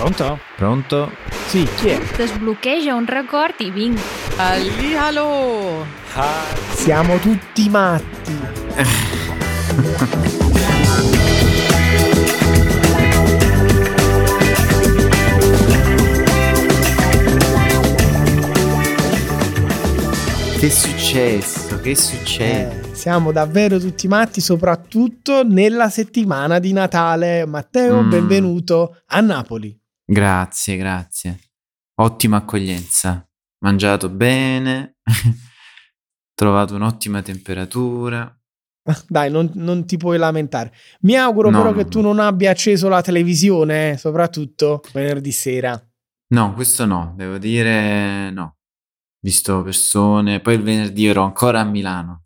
Pronto? Pronto? Sì, chi è? Sbloccheggia un record i vinc. Hallihallo! Siamo tutti matti. Che è successo? Che succede? Eh, siamo davvero tutti matti, soprattutto nella settimana di Natale. Matteo, Mm. benvenuto a Napoli. Grazie, grazie. Ottima accoglienza. Mangiato bene. Trovato un'ottima temperatura. Dai, non, non ti puoi lamentare. Mi auguro No, però che tu no. non abbia acceso la televisione, eh, soprattutto venerdì sera. No, questo no, devo dire no. Visto persone. Poi il venerdì ero ancora a Milano.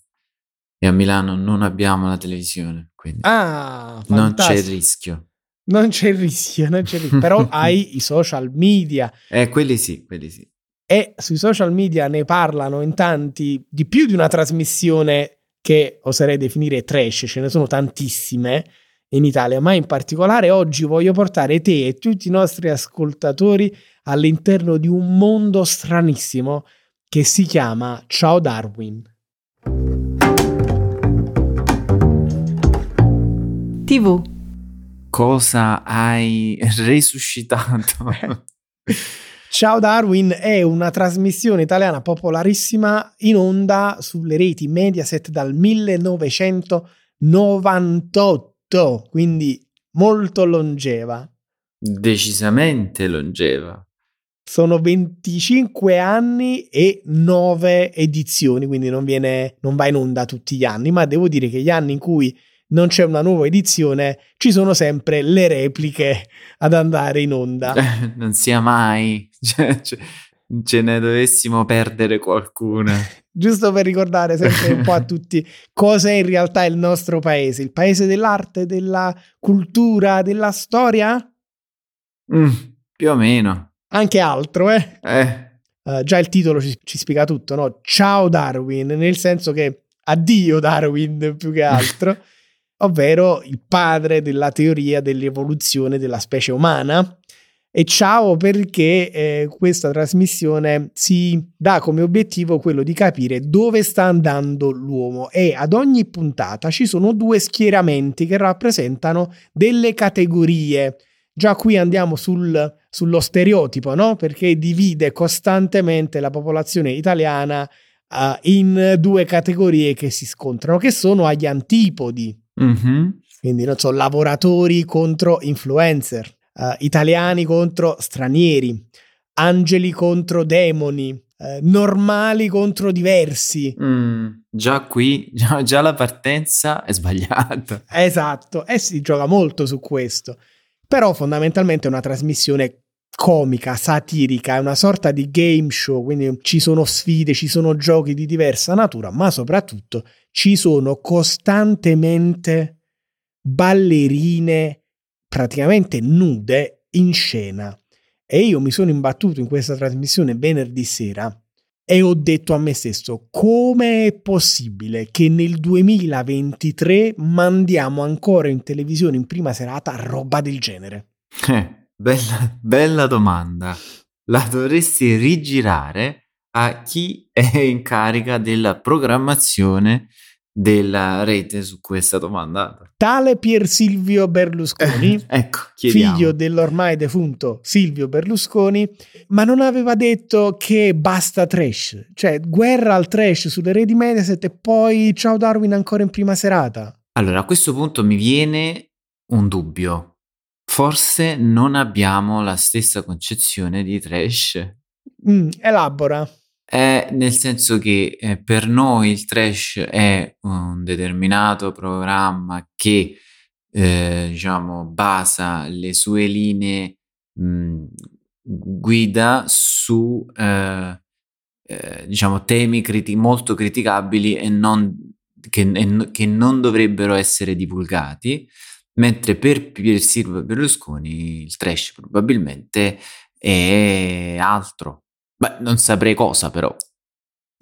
E a Milano non abbiamo la televisione. Quindi Ah, non c'è fantastico. rischio. Non c'è il rischio, non c'è il rischio. Però hai i social media Eh, quelli sì, quelli sì. e sui social media ne parlano in tanti di più di una trasmissione che oserei definire trash, ce ne sono tantissime in Italia, ma in particolare oggi voglio portare te e tutti i nostri ascoltatori all'interno di un mondo stranissimo che si chiama Ciao Darwin. TV. Cosa hai resuscitato? Ciao Darwin è una trasmissione italiana popolarissima in onda sulle reti Mediaset dal 1998, quindi molto longeva. Decisamente longeva. Sono 25 anni e 9 edizioni, quindi non, viene, non va in onda tutti gli anni, ma devo dire che gli anni in cui non c'è una nuova edizione ci sono sempre le repliche ad andare in onda. Non sia mai. Cioè, cioè, ce ne dovessimo perdere qualcuna. giusto per ricordare sempre un po' a tutti cosa è in realtà il nostro paese, il paese dell'arte, della cultura, della storia, Mm, più o meno. anche altro, eh. Eh, Eh, già il titolo ci, ci spiega tutto, no? Ciao Darwin, nel senso che addio Darwin più che altro, ovvero il padre della teoria dell'evoluzione della specie umana. E ciao perché eh, questa trasmissione si dà come obiettivo quello di capire dove sta andando l'uomo e ad ogni puntata ci sono due schieramenti che rappresentano delle categorie. Già qui andiamo sul, sullo stereotipo, no? Perché divide costantemente la popolazione italiana eh, in due categorie che si scontrano, che sono agli antipodi. Mhm. Quindi, non so, lavoratori contro influencer, eh, italiani contro stranieri, angeli contro demoni, eh, normali contro diversi. Mm, già qui, già, già la partenza è sbagliata. Esatto, e si gioca molto su questo. Però fondamentalmente è una trasmissione comica, satirica, è una sorta di game show, quindi ci sono sfide, ci sono giochi di diversa natura, ma soprattutto ci sono costantemente ballerine praticamente nude in scena. E io mi sono imbattuto in questa trasmissione venerdì sera e ho detto a me stesso come è possibile che nel 2023 mandiamo ancora in televisione in prima serata roba del genere. Eh, bella, bella domanda. La dovresti rigirare a chi è in carica della programmazione della rete su questa domanda. Tale Pier Silvio Berlusconi, ecco, figlio dell'ormai defunto Silvio Berlusconi, ma non aveva detto che basta trash, cioè guerra al trash sulle reti Mediaset e poi ciao Darwin ancora in prima serata. Allora, a questo punto mi viene un dubbio. Forse non abbiamo la stessa concezione di trash. Mm, elabora. È nel senso che eh, per noi il trash è un determinato programma che, eh, diciamo, basa le sue linee mh, guida su, eh, eh, diciamo, temi criti- molto criticabili e non, che, e che non dovrebbero essere divulgati, mentre per Pier Silvio Berlusconi il trash probabilmente è altro. Beh, non saprei cosa però.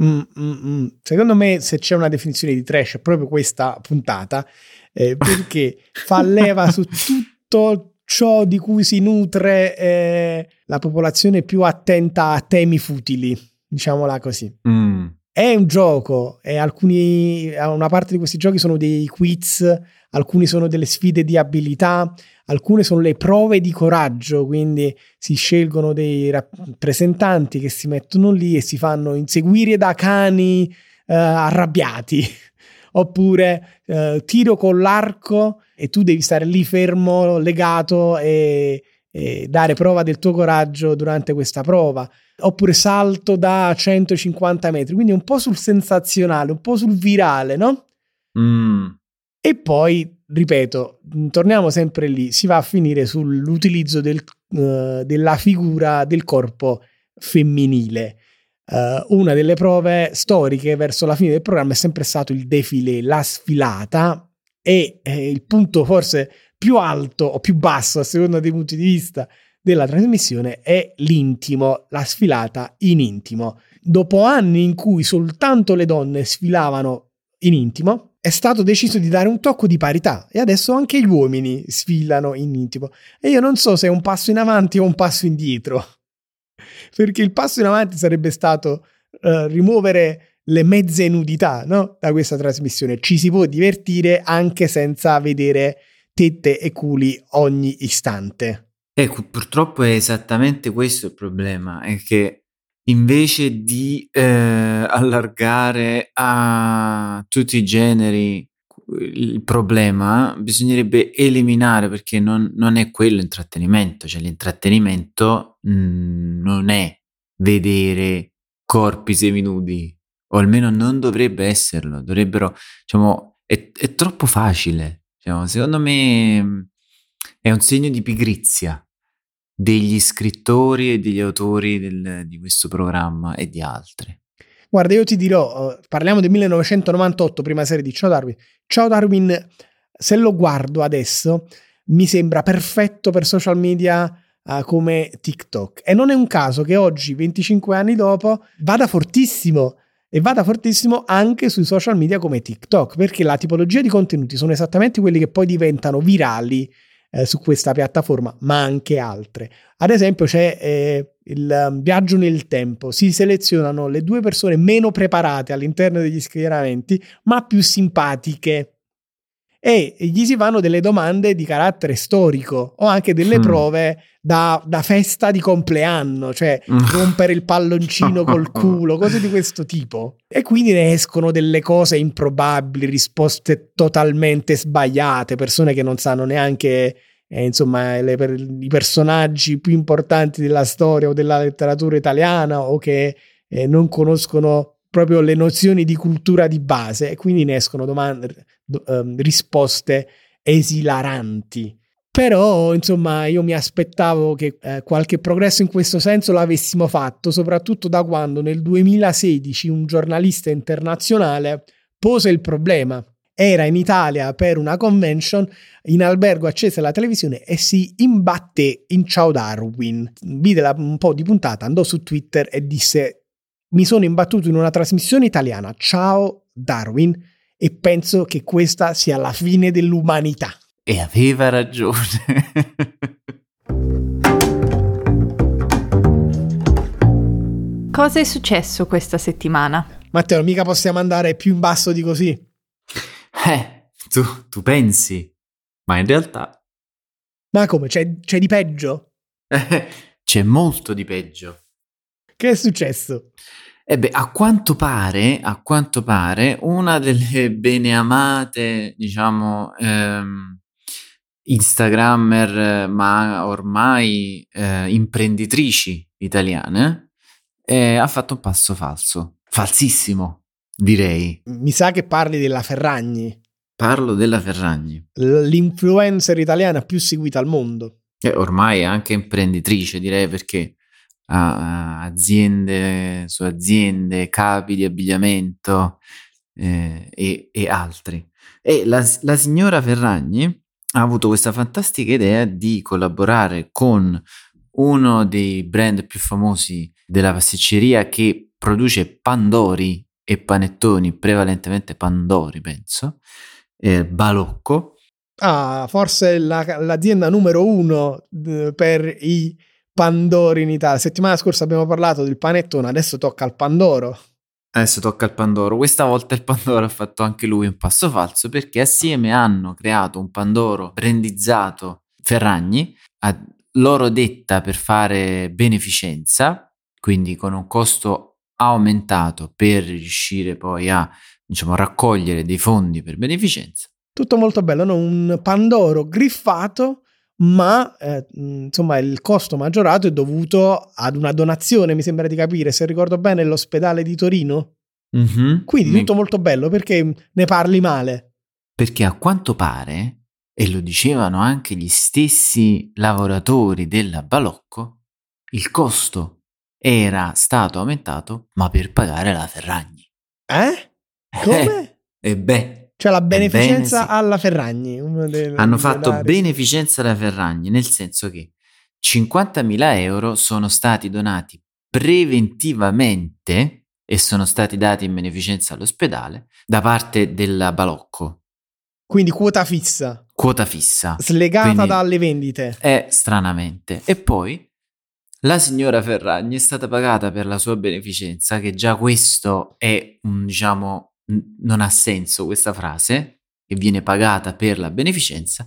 Mm, mm, mm. Secondo me, se c'è una definizione di trash, è proprio questa puntata, eh, perché fa leva su tutto ciò di cui si nutre eh, la popolazione più attenta a temi futili, diciamola così. Mm. È un gioco e alcuni, una parte di questi giochi sono dei quiz, alcuni sono delle sfide di abilità, alcune sono le prove di coraggio, quindi si scelgono dei rappresentanti che si mettono lì e si fanno inseguire da cani eh, arrabbiati, oppure eh, tiro con l'arco e tu devi stare lì fermo, legato e, e dare prova del tuo coraggio durante questa prova oppure salto da 150 metri, quindi un po' sul sensazionale, un po' sul virale, no? Mm. E poi, ripeto, torniamo sempre lì, si va a finire sull'utilizzo del, uh, della figura del corpo femminile. Uh, una delle prove storiche verso la fine del programma è sempre stato il defilé, la sfilata e eh, il punto forse più alto o più basso a seconda dei punti di vista della trasmissione è l'intimo, la sfilata in intimo. Dopo anni in cui soltanto le donne sfilavano in intimo, è stato deciso di dare un tocco di parità e adesso anche gli uomini sfilano in intimo. E io non so se è un passo in avanti o un passo indietro, perché il passo in avanti sarebbe stato uh, rimuovere le mezze nudità no? da questa trasmissione. Ci si può divertire anche senza vedere tette e culi ogni istante. Ecco, purtroppo è esattamente questo il problema, è che invece di eh, allargare a tutti i generi il problema, bisognerebbe eliminare perché non, non è quello l'intrattenimento, cioè l'intrattenimento mh, mm, non è vedere corpi seminudi, o almeno non dovrebbe esserlo, dovrebbero, diciamo, è, è troppo facile, diciamo, secondo me è un segno di pigrizia degli scrittori e degli autori del, di questo programma e di altri. Guarda, io ti dirò, eh, parliamo del 1998, prima serie di Ciao Darwin. Ciao Darwin, se lo guardo adesso, mi sembra perfetto per social media uh, come TikTok. E non è un caso che oggi, 25 anni dopo, vada fortissimo e vada fortissimo anche sui social media come TikTok, perché la tipologia di contenuti sono esattamente quelli che poi diventano virali eh, su questa piattaforma, ma anche altre. Ad esempio c'è eh, il um, viaggio nel tempo, si selezionano le due persone meno preparate all'interno degli schieramenti, ma più simpatiche. E gli si fanno delle domande di carattere storico o anche delle mm. prove da, da, festa di compleanno, cioè rompere il palloncino col culo, cose di questo tipo. E quindi ne escono delle cose improbabili, risposte totalmente sbagliate, persone che non sanno neanche eh, insomma, le, per, i personaggi più importanti della storia o della letteratura italiana o che eh, non conoscono proprio le nozioni di cultura di base e quindi ne escono domande, do, um, risposte esilaranti. Però, insomma, io mi aspettavo che eh, qualche progresso in questo senso l'avessimo fatto, soprattutto da quando nel 2016 un giornalista internazionale pose il problema era in Italia per una convention, in albergo accese la televisione e si imbatté in Ciao Darwin. Vide un po' di puntata, andò su Twitter e disse mi sono imbattuto in una trasmissione italiana, Ciao Darwin, e penso che questa sia la fine dell'umanità. E aveva ragione. Cosa è successo questa settimana? Matteo, mica possiamo andare più in basso di così. Eh, tu, tu pensi, ma in realtà... Ma come, c'è, c'è di peggio? c'è molto di peggio. Che è successo? E beh, a quanto pare, a quanto pare, una delle beneamate, diciamo, ehm, Instagrammer, ma ormai eh, imprenditrici italiane, eh, ha fatto un passo falso, falsissimo, direi. Mi sa che parli della Ferragni. Parlo della Ferragni. L'influencer italiana più seguita al mondo. E ormai è anche imprenditrice, direi, perché ha aziende su aziende, capi di abbigliamento eh, e, e, altri. E la, la signora Ferragni ha avuto questa fantastica idea di collaborare con uno dei brand più famosi della pasticceria che produce Pandori e panettoni, prevalentemente Pandori, penso, eh, Balocco, Ah, forse la- l'azienda numero uno eh, per i Pandori in Italia. Settimana scorsa abbiamo parlato del panettone, adesso tocca al Pandoro. Adesso tocca al Pandoro. Questa volta il Pandoro ha fatto anche lui un passo falso perché assieme hanno creato un Pandoro brandizzato Ferragni, a loro detta per fare beneficenza, quindi con un costo aumentato per riuscire poi a diciamo, raccogliere dei fondi per beneficenza. Tutto molto bello, no? un Pandoro griffato, ma eh, insomma il costo maggiorato è dovuto ad una donazione, mi sembra di capire, se ricordo bene, l'ospedale di Torino. Mhm. Quindi Mi- tutto molto bello, perché ne parli male? Perché a quanto pare, e lo dicevano anche gli stessi lavoratori della Balocco, il costo era stato aumentato, ma per pagare la Ferragni. Eh? Come? E beh, Cioè la beneficenza sì. alla Ferragni. dei- hanno fatto vari- beneficenza alla Ferragni, nel senso che 50.000 euro sono stati donati preventivamente e sono stati dati in beneficenza all'ospedale da parte della Balocco, Quindi quota fissa, quota fissa. slegata Quindi- dalle vendite. è stranamente. E poi la signora Ferragni è stata pagata per la sua beneficenza, che già questo è un, diciamo, n- non ha senso questa frase, che viene pagata per la beneficenza,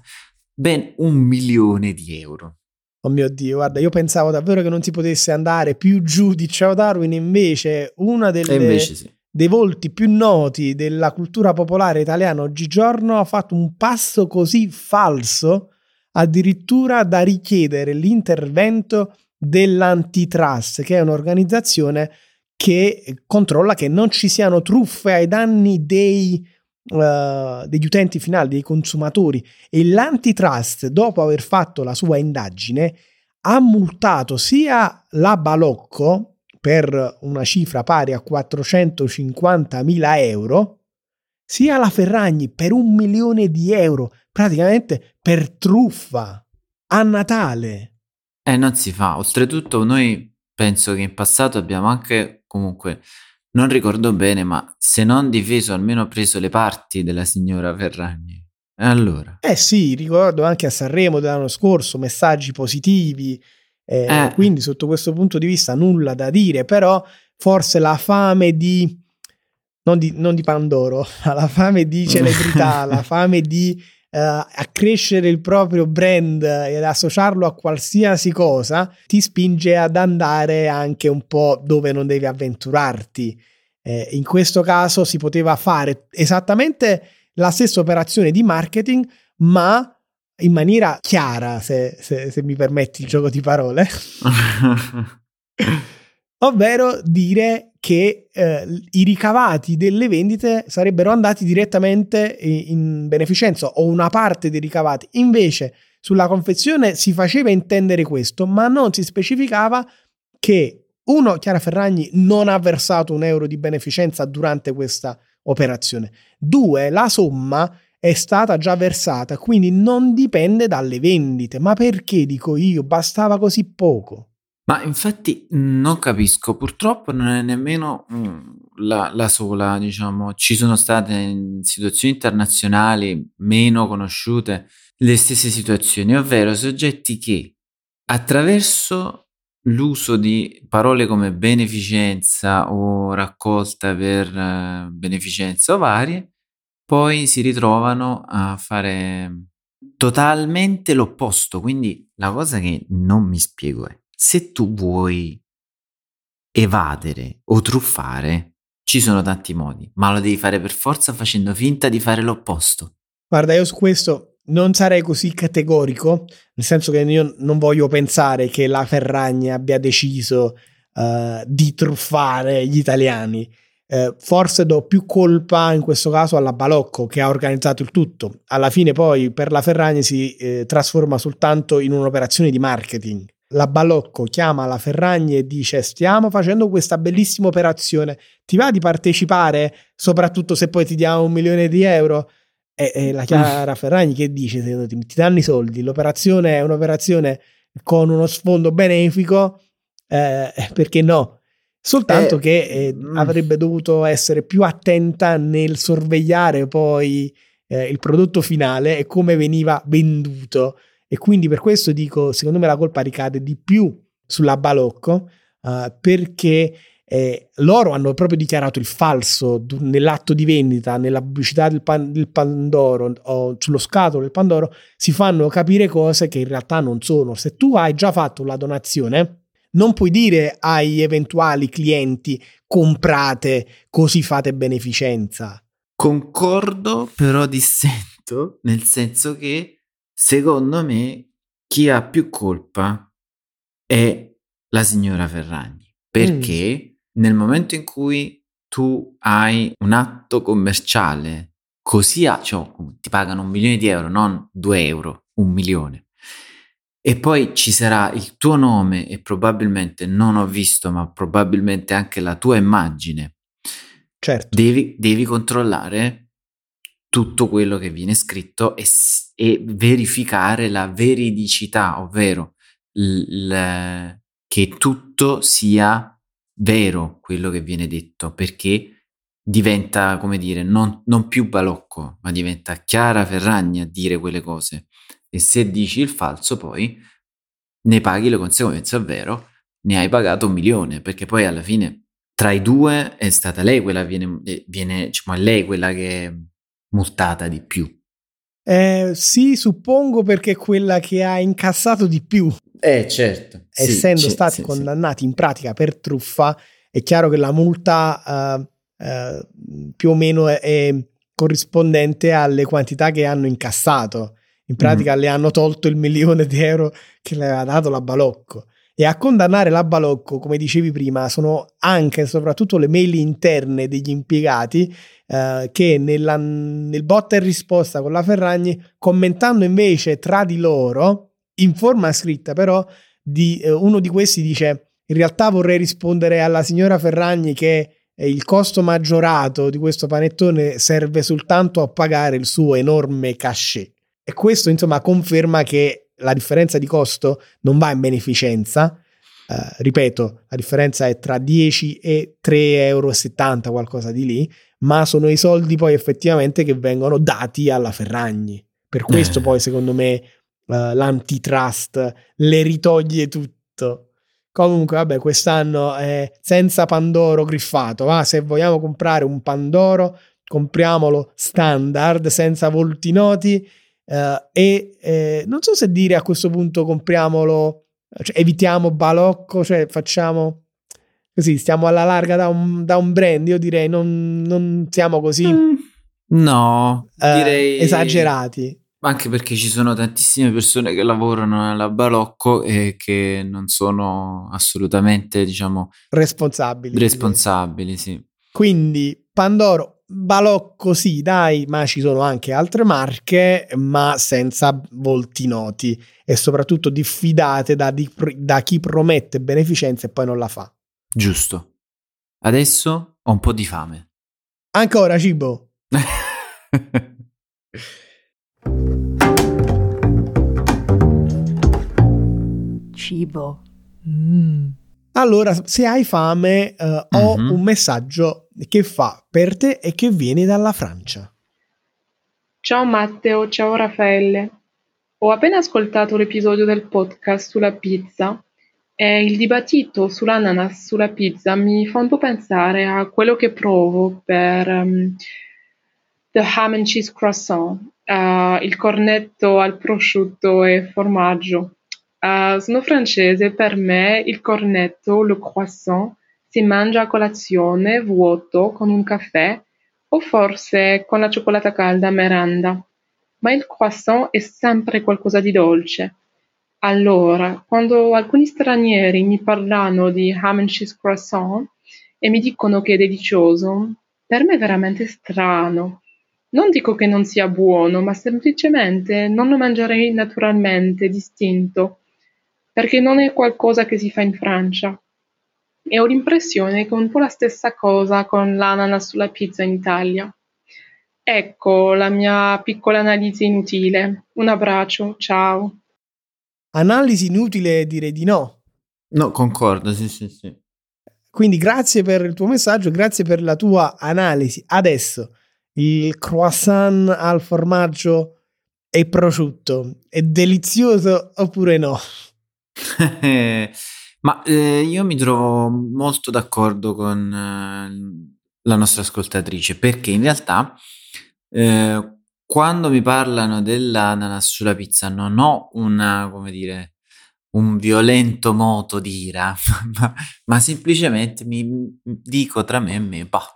ben un milione di euro. Oh mio Dio, guarda, io pensavo davvero che non si potesse andare più giù di Ciao Darwin, invece una delle, invece sì. dei volti più noti della cultura popolare italiana oggigiorno ha fatto un passo così falso, addirittura da richiedere l'intervento dell'antitrust, che è un'organizzazione che controlla che non ci siano truffe ai danni dei, eh, degli utenti finali, dei consumatori. E l'antitrust, dopo aver fatto la sua indagine, ha multato sia la Balocco per una cifra pari a 450.000 euro, sia la Ferragni per un milione di euro, praticamente per truffa a Natale. Eh, non si fa. Oltretutto, noi penso che in passato abbiamo anche, comunque, non ricordo bene, ma se non difeso, almeno preso le parti della signora Ferragni. Allora? Eh sì, ricordo anche a Sanremo dell'anno scorso messaggi positivi, eh, Eh. quindi sotto questo punto di vista nulla da dire, però forse la fame di, non di, non di Pandoro, ma la fame di celebrità, la fame di accrescere il proprio brand ed associarlo a qualsiasi cosa, ti spinge ad andare anche un po' dove non devi avventurarti. Eh, in questo caso si poteva fare esattamente la stessa operazione di marketing, ma in maniera chiara, se, se- se mi permetti il gioco di parole, ovvero dire che eh, i ricavati delle vendite sarebbero andati direttamente in beneficenza o una parte dei ricavati. Invece sulla confezione si faceva intendere questo, ma non si specificava che uno, Chiara Ferragni non ha versato un euro di beneficenza durante questa operazione. Due, la somma è stata già versata, quindi non dipende dalle vendite. Ma perché dico io? Bastava così poco. Ma infatti non capisco, purtroppo non è nemmeno mh, la, la sola, diciamo, ci sono state in situazioni internazionali meno conosciute le stesse situazioni, ovvero soggetti che attraverso l'uso di parole come beneficenza o raccolta per eh, beneficenza o varie, poi si ritrovano a fare totalmente l'opposto. Quindi la cosa che non mi spiego è, se tu vuoi evadere o truffare, ci sono tanti modi, ma lo devi fare per forza facendo finta di fare l'opposto. Guarda, io su questo non sarei così categorico, nel senso che io non voglio pensare che la Ferragni abbia deciso eh, di truffare gli italiani. Eh, forse do più colpa in questo caso alla Balocco che ha organizzato il tutto. Alla fine poi per la Ferragni si eh, trasforma soltanto in un'operazione di marketing. La Balocco chiama la Ferragni e dice stiamo facendo questa bellissima operazione, ti va di partecipare soprattutto se poi ti diamo un milione di euro? E, e la Chiara Ferragni che dice? Ti danno i soldi, l'operazione è un'operazione con uno sfondo benefico, eh, perché no? Soltanto Eh, che eh, mm. avrebbe dovuto essere più attenta nel sorvegliare poi eh, il prodotto finale e come veniva venduto. E quindi per questo dico, secondo me la colpa ricade di più sulla Balocco, uh, perché eh, loro hanno proprio dichiarato il falso nell'atto di vendita, nella pubblicità del, pan, del, Pandoro o sullo scatolo del Pandoro, si fanno capire cose che in realtà non sono. Se tu hai già fatto la donazione, non puoi dire ai eventuali clienti comprate così fate beneficenza. Concordo, però dissento, nel senso che secondo me chi ha più colpa è la signora Ferragni, perché mm. nel momento in cui tu hai un atto commerciale così a, cioè, ti pagano un milione di euro, non due euro, un milione. E poi ci sarà il tuo nome e probabilmente non ho visto, ma probabilmente anche la tua immagine. Certo. Devi, devi controllare tutto quello che viene scritto e, e verificare la veridicità, ovvero l, l, che tutto sia vero quello che viene detto, perché diventa, come dire, non, non più balocco, ma diventa Chiara Ferragni a dire quelle cose. E se dici il falso, poi ne paghi le conseguenze, ovvero ne hai pagato un milione, perché poi alla fine tra i due è stata lei quella viene, eh, viene diciamo, è lei quella che multata di più. Eh, sì, suppongo perché è quella che ha incassato di più. Eh, certo. Essendo sì, stati sì, condannati sì. in pratica per truffa, è chiaro che la multa uh, uh, più o meno è, è, corrispondente alle quantità che hanno incassato. In pratica mm. le hanno tolto il milione di euro che le aveva dato la Balocco. E a condannare la Balocco, come dicevi prima, sono anche e soprattutto le mail interne degli impiegati eh, che nella, nel botta e risposta con la Ferragni, commentando invece tra di loro, in forma scritta però, di, eh, uno di questi dice in realtà vorrei rispondere alla signora Ferragni che il costo maggiorato di questo panettone serve soltanto a pagare il suo enorme cachet. E questo insomma conferma che la differenza di costo non va in beneficenza. Uh, ripeto, la differenza è tra 10 e 3,70 euro, qualcosa di lì, ma sono i soldi poi effettivamente che vengono dati alla Ferragni. Per questo eh. poi secondo me uh, l'antitrust le ritoglie tutto. Comunque, vabbè, quest'anno è senza Pandoro griffato. Va? Se vogliamo comprare un Pandoro, compriamolo standard, senza volti noti. Uh, e eh, non so se dire a questo punto compriamolo, cioè evitiamo balocco, cioè facciamo così, stiamo alla larga da un, da un brand. Io direi non, non siamo così. Mm. No, uh, direi esagerati anche perché ci sono tantissime persone che lavorano nella Balocco e che non sono assolutamente, diciamo, responsabili. Responsabili, sì. Quindi Pandoro, Balocco sì, dai, ma ci sono anche altre marche, ma senza volti noti e soprattutto diffidate da, di, da chi promette beneficenza e poi non la fa. Giusto. Adesso ho un po' di fame. Ancora cibo. cibo. Mm. Allora, se hai fame, uh, uh-huh. ho mhm. un messaggio che fa per te e che viene dalla Francia. Ciao Matteo, ciao Raffaele. Ho appena ascoltato l'episodio del podcast sulla pizza e il dibattito sull'ananas sulla pizza mi fa un po' pensare a quello che provo per um, the ham and cheese croissant, uh, il cornetto al prosciutto e formaggio. Uh, sono francese, per me il cornetto, le croissant, si mangia a colazione vuoto con un caffè o forse con la cioccolata calda merenda. Ma il croissant è sempre qualcosa di dolce. Allora, quando alcuni stranieri mi parlano di ham and cheese croissant e mi dicono che è delizioso, per me è veramente strano. Non dico che non sia buono, ma semplicemente non lo mangerei naturalmente, distinto perché non è qualcosa che si fa in Francia. E ho l'impressione che è un po' la stessa cosa con l'ananas sulla pizza in Italia. Ecco la mia piccola analisi inutile. Un abbraccio, ciao. Analisi inutile direi di no. No, concordo, sì, sì, sì. Quindi grazie per il tuo messaggio, grazie per la tua analisi. Adesso il croissant al formaggio e prosciutto è delizioso oppure no? Ma eh, io mi trovo molto d'accordo con eh, la nostra ascoltatrice perché in realtà eh, quando mi parlano dell'ananas sulla pizza non ho una, come dire, un violento moto di ira, ma, ma semplicemente mi dico tra me e me, bah,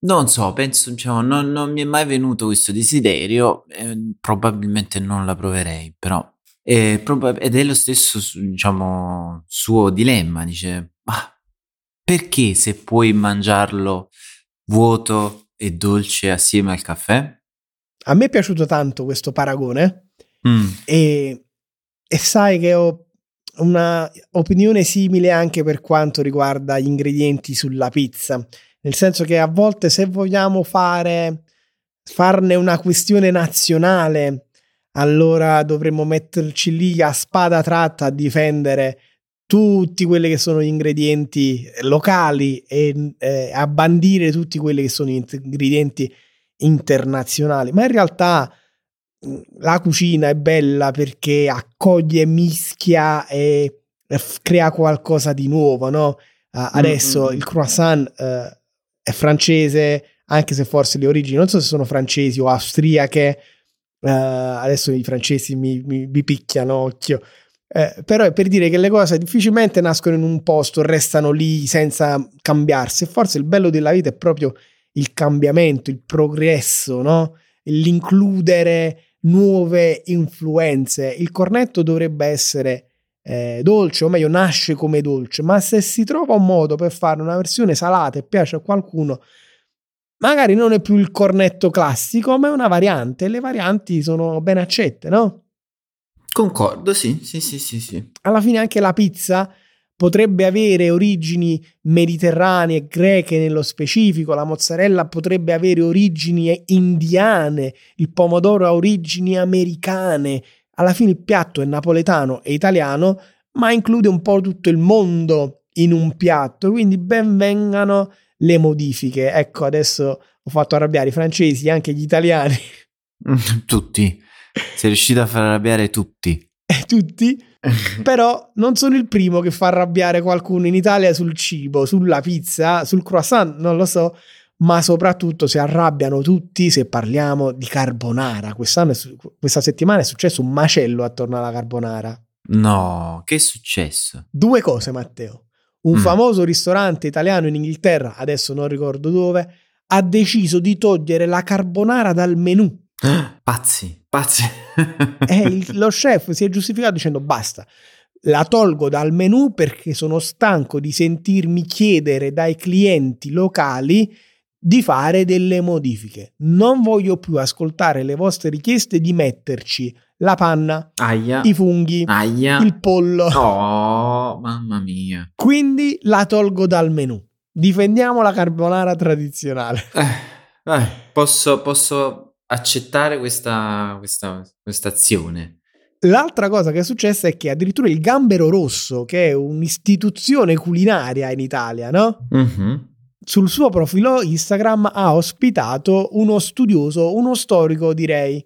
non so, penso, diciamo, non, non mi è mai venuto questo desiderio, eh, probabilmente non la proverei, però è prob- ed è lo stesso, diciamo, suo dilemma, dice, ma perché se puoi mangiarlo vuoto e dolce assieme al caffè? A me è piaciuto tanto questo paragone Mm. e, e sai che ho una opinione simile anche per quanto riguarda gli ingredienti sulla pizza, nel senso che a volte se vogliamo fare farne una questione nazionale, allora dovremmo metterci lì a spada tratta a difendere tutti quelli che sono gli ingredienti locali e eh, a bandire tutti quelli che sono gli ingredienti internazionali, ma in realtà mh, la cucina è bella perché accoglie, mischia e e f- crea qualcosa di nuovo, no? Ah, adesso mm. il croissant eh, è francese, anche se forse le origini non so se sono francesi o austriache, eh, adesso i francesi mi, mi, mi picchiano occhio. Eh, però è per dire che le cose difficilmente nascono in un posto, restano lì senza cambiarsi. Forse il bello della vita è proprio il cambiamento, il progresso, no? L'includere nuove influenze. Il cornetto dovrebbe essere eh, dolce, o meglio, nasce come dolce, ma se si trova un modo per fare una versione salata e piace a qualcuno, magari non è più il cornetto classico, ma è una variante. Le varianti sono ben accette, no? Concordo, sì, sì, sì, sì, sì. alla fine anche la pizza potrebbe avere origini mediterranee, greche nello specifico, la mozzarella potrebbe avere origini indiane, il pomodoro ha origini americane. Alla fine il piatto è napoletano e italiano, ma include un po' tutto il mondo in un piatto, quindi ben vengano le modifiche. Ecco, adesso ho fatto arrabbiare i francesi anche gli italiani, tutti. Sei riuscito a far arrabbiare tutti. tutti, Però non sono il primo che fa arrabbiare qualcuno in Italia sul cibo, sulla pizza, sul croissant, non lo so, ma soprattutto si arrabbiano tutti se parliamo di carbonara. Quest'anno, questa settimana è successo un macello attorno alla carbonara. No, che è successo? Due cose, Matteo. Un Mm. famoso ristorante italiano in Inghilterra, adesso non ricordo dove, ha deciso di togliere la carbonara dal menù. Pazzi, pazzi. E il- lo chef si è giustificato dicendo basta, la tolgo dal menù perché sono stanco di sentirmi chiedere dai clienti locali di fare delle modifiche. Non voglio più ascoltare le vostre richieste di metterci la panna, Aia. i funghi, Aia. il pollo. Oh, mamma mia. Quindi la tolgo dal menù. Difendiamo la carbonara tradizionale. Eh, eh, posso, posso accettare questa, questa, questa azione. L'altra cosa che è successa è che addirittura il gambero rosso, che è un'istituzione culinaria in Italia, no? Mhm. sul suo profilo Instagram ha ospitato uno studioso, uno storico direi,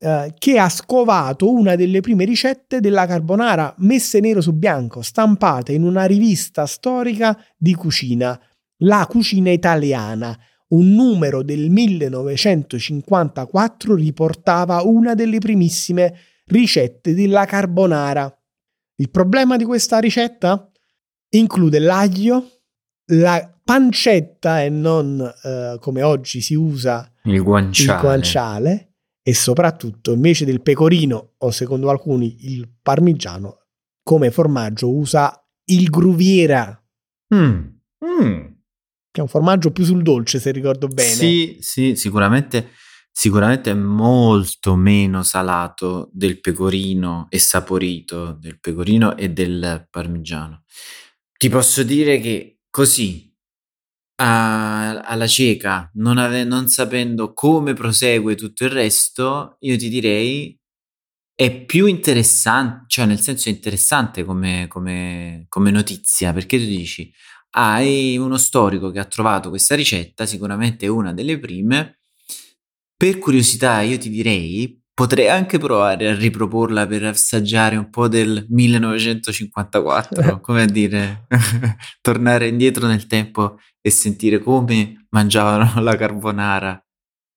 eh, che ha scovato una delle prime ricette della carbonara messe nero su bianco, stampate in una rivista storica di cucina, La cucina italiana. Un numero del 1954 riportava una delle primissime ricette della carbonara. Il problema di questa ricetta include l'aglio, la pancetta e non eh, come oggi si usa Il guanciale. il guanciale e soprattutto invece del pecorino o secondo alcuni il parmigiano come formaggio usa il gruviera Mm. Mm. che è un formaggio più sul dolce se ricordo bene Sì, sì, sicuramente, sicuramente è molto meno salato del pecorino e saporito del pecorino e del parmigiano. Ti posso dire che così, a- alla cieca, non, ave- non sapendo come prosegue tutto il resto, io ti direi è più interessante, cioè nel senso è interessante come, come- come notizia, perché tu dici, hai uno storico che ha trovato questa ricetta, sicuramente è una delle prime, per curiosità io ti direi, potrei anche provare a riproporla per assaggiare un po' del 1954, come a dire, tornare indietro nel tempo e sentire come mangiavano la carbonara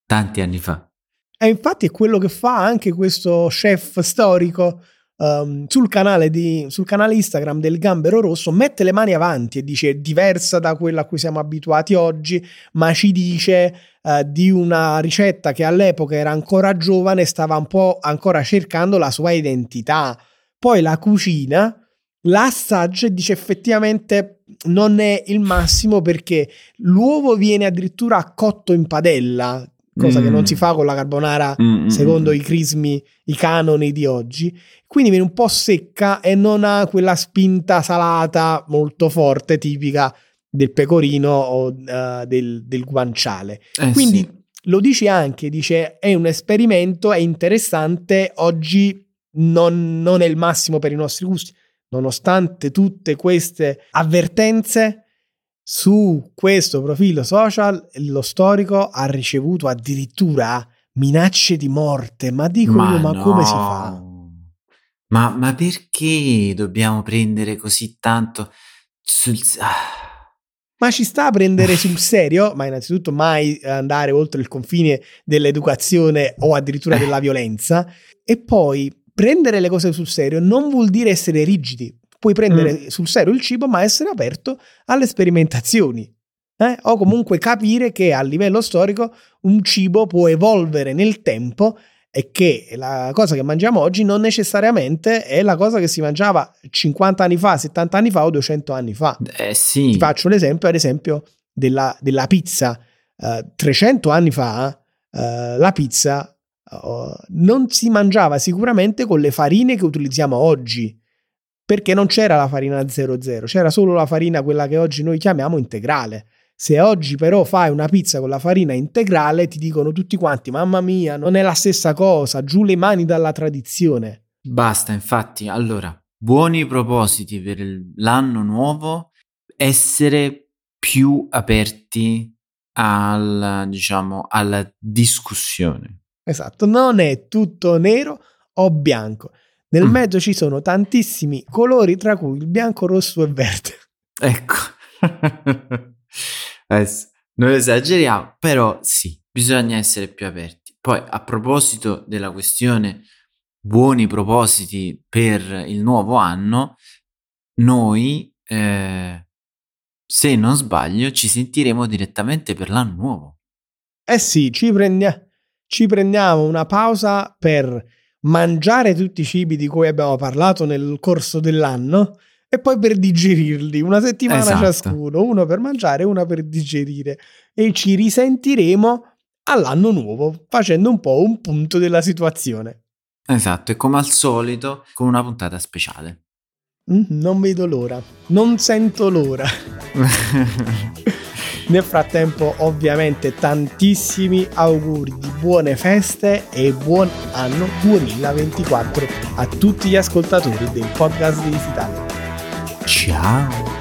tanti anni fa. E infatti è quello che fa anche questo chef storico um, sul, canale di, sul canale Instagram del Gambero Rosso, mette le mani avanti e dice è diversa da quella a cui siamo abituati oggi, ma ci dice uh, di una ricetta che all'epoca era ancora giovane, stava un po' ancora cercando la sua identità. Poi la cucina, la assaggia e dice effettivamente non è il massimo perché l'uovo viene addirittura cotto in padella, cosa mm. che non si mm. fa con la carbonara mm, mm, mm secondo mm. i crismi, i canoni di oggi. Quindi viene un po' secca e non ha quella spinta salata molto forte, tipica del pecorino o uh, del, del, guanciale. Eh, Quindi sì. lo dice anche, dice è un esperimento, è interessante, oggi non, non è il massimo per i nostri gusti. Nonostante tutte queste avvertenze, su questo profilo social lo storico ha ricevuto addirittura minacce di morte. Ma dico ma io, ma no. come si fa? Ma, ma perché dobbiamo prendere così tanto sul... Ah. Ma ci sta a prendere sul serio? Ma innanzitutto mai andare oltre il confine dell'educazione o addirittura della eh. violenza. E poi prendere le cose sul serio non vuol dire essere rigidi puoi prendere mm. sul serio il cibo, ma essere aperto alle sperimentazioni. Eh? O comunque capire che a livello storico un cibo può evolvere nel tempo e che la cosa che mangiamo oggi non necessariamente è la cosa che si mangiava 50 anni fa, 70 anni fa o 200 anni fa. Eh sì. Ti faccio l'esempio, ad esempio, della, della pizza. Uh, 300 anni fa uh, la pizza uh, non si mangiava sicuramente con le farine che utilizziamo oggi perché non c'era la farina 00, c'era solo la farina quella che oggi noi chiamiamo integrale. Se oggi però fai una pizza con la farina integrale, ti dicono tutti quanti: Mamma mia, non è la stessa cosa, giù le mani dalla tradizione. Basta, infatti. Allora, buoni propositi per l'anno nuovo, essere più aperti al, diciamo, alla discussione. Esatto, non è tutto nero o bianco. Nel mm. mezzo ci sono tantissimi colori, tra cui il bianco, rosso e verde. Ecco. Non esageriamo, però sì, bisogna essere più aperti. Poi, a proposito della questione buoni propositi per il nuovo anno, noi, eh, se non sbaglio, ci sentiremo direttamente per l'anno nuovo. Eh sì, ci, prendia- ci prendiamo una pausa per mangiare tutti i cibi di cui abbiamo parlato nel corso dell'anno e poi per digerirli, una settimana esatto. ciascuno, uno per mangiare e una per digerire e ci risentiremo all'anno nuovo facendo un po' un punto della situazione. Esatto, e come al solito con una puntata speciale. Mm, non vedo l'ora, non sento l'ora. Nel frattempo, ovviamente, tantissimi auguri di buone feste e buon anno 2024 a tutti gli ascoltatori del podcast di Italia. Ciao!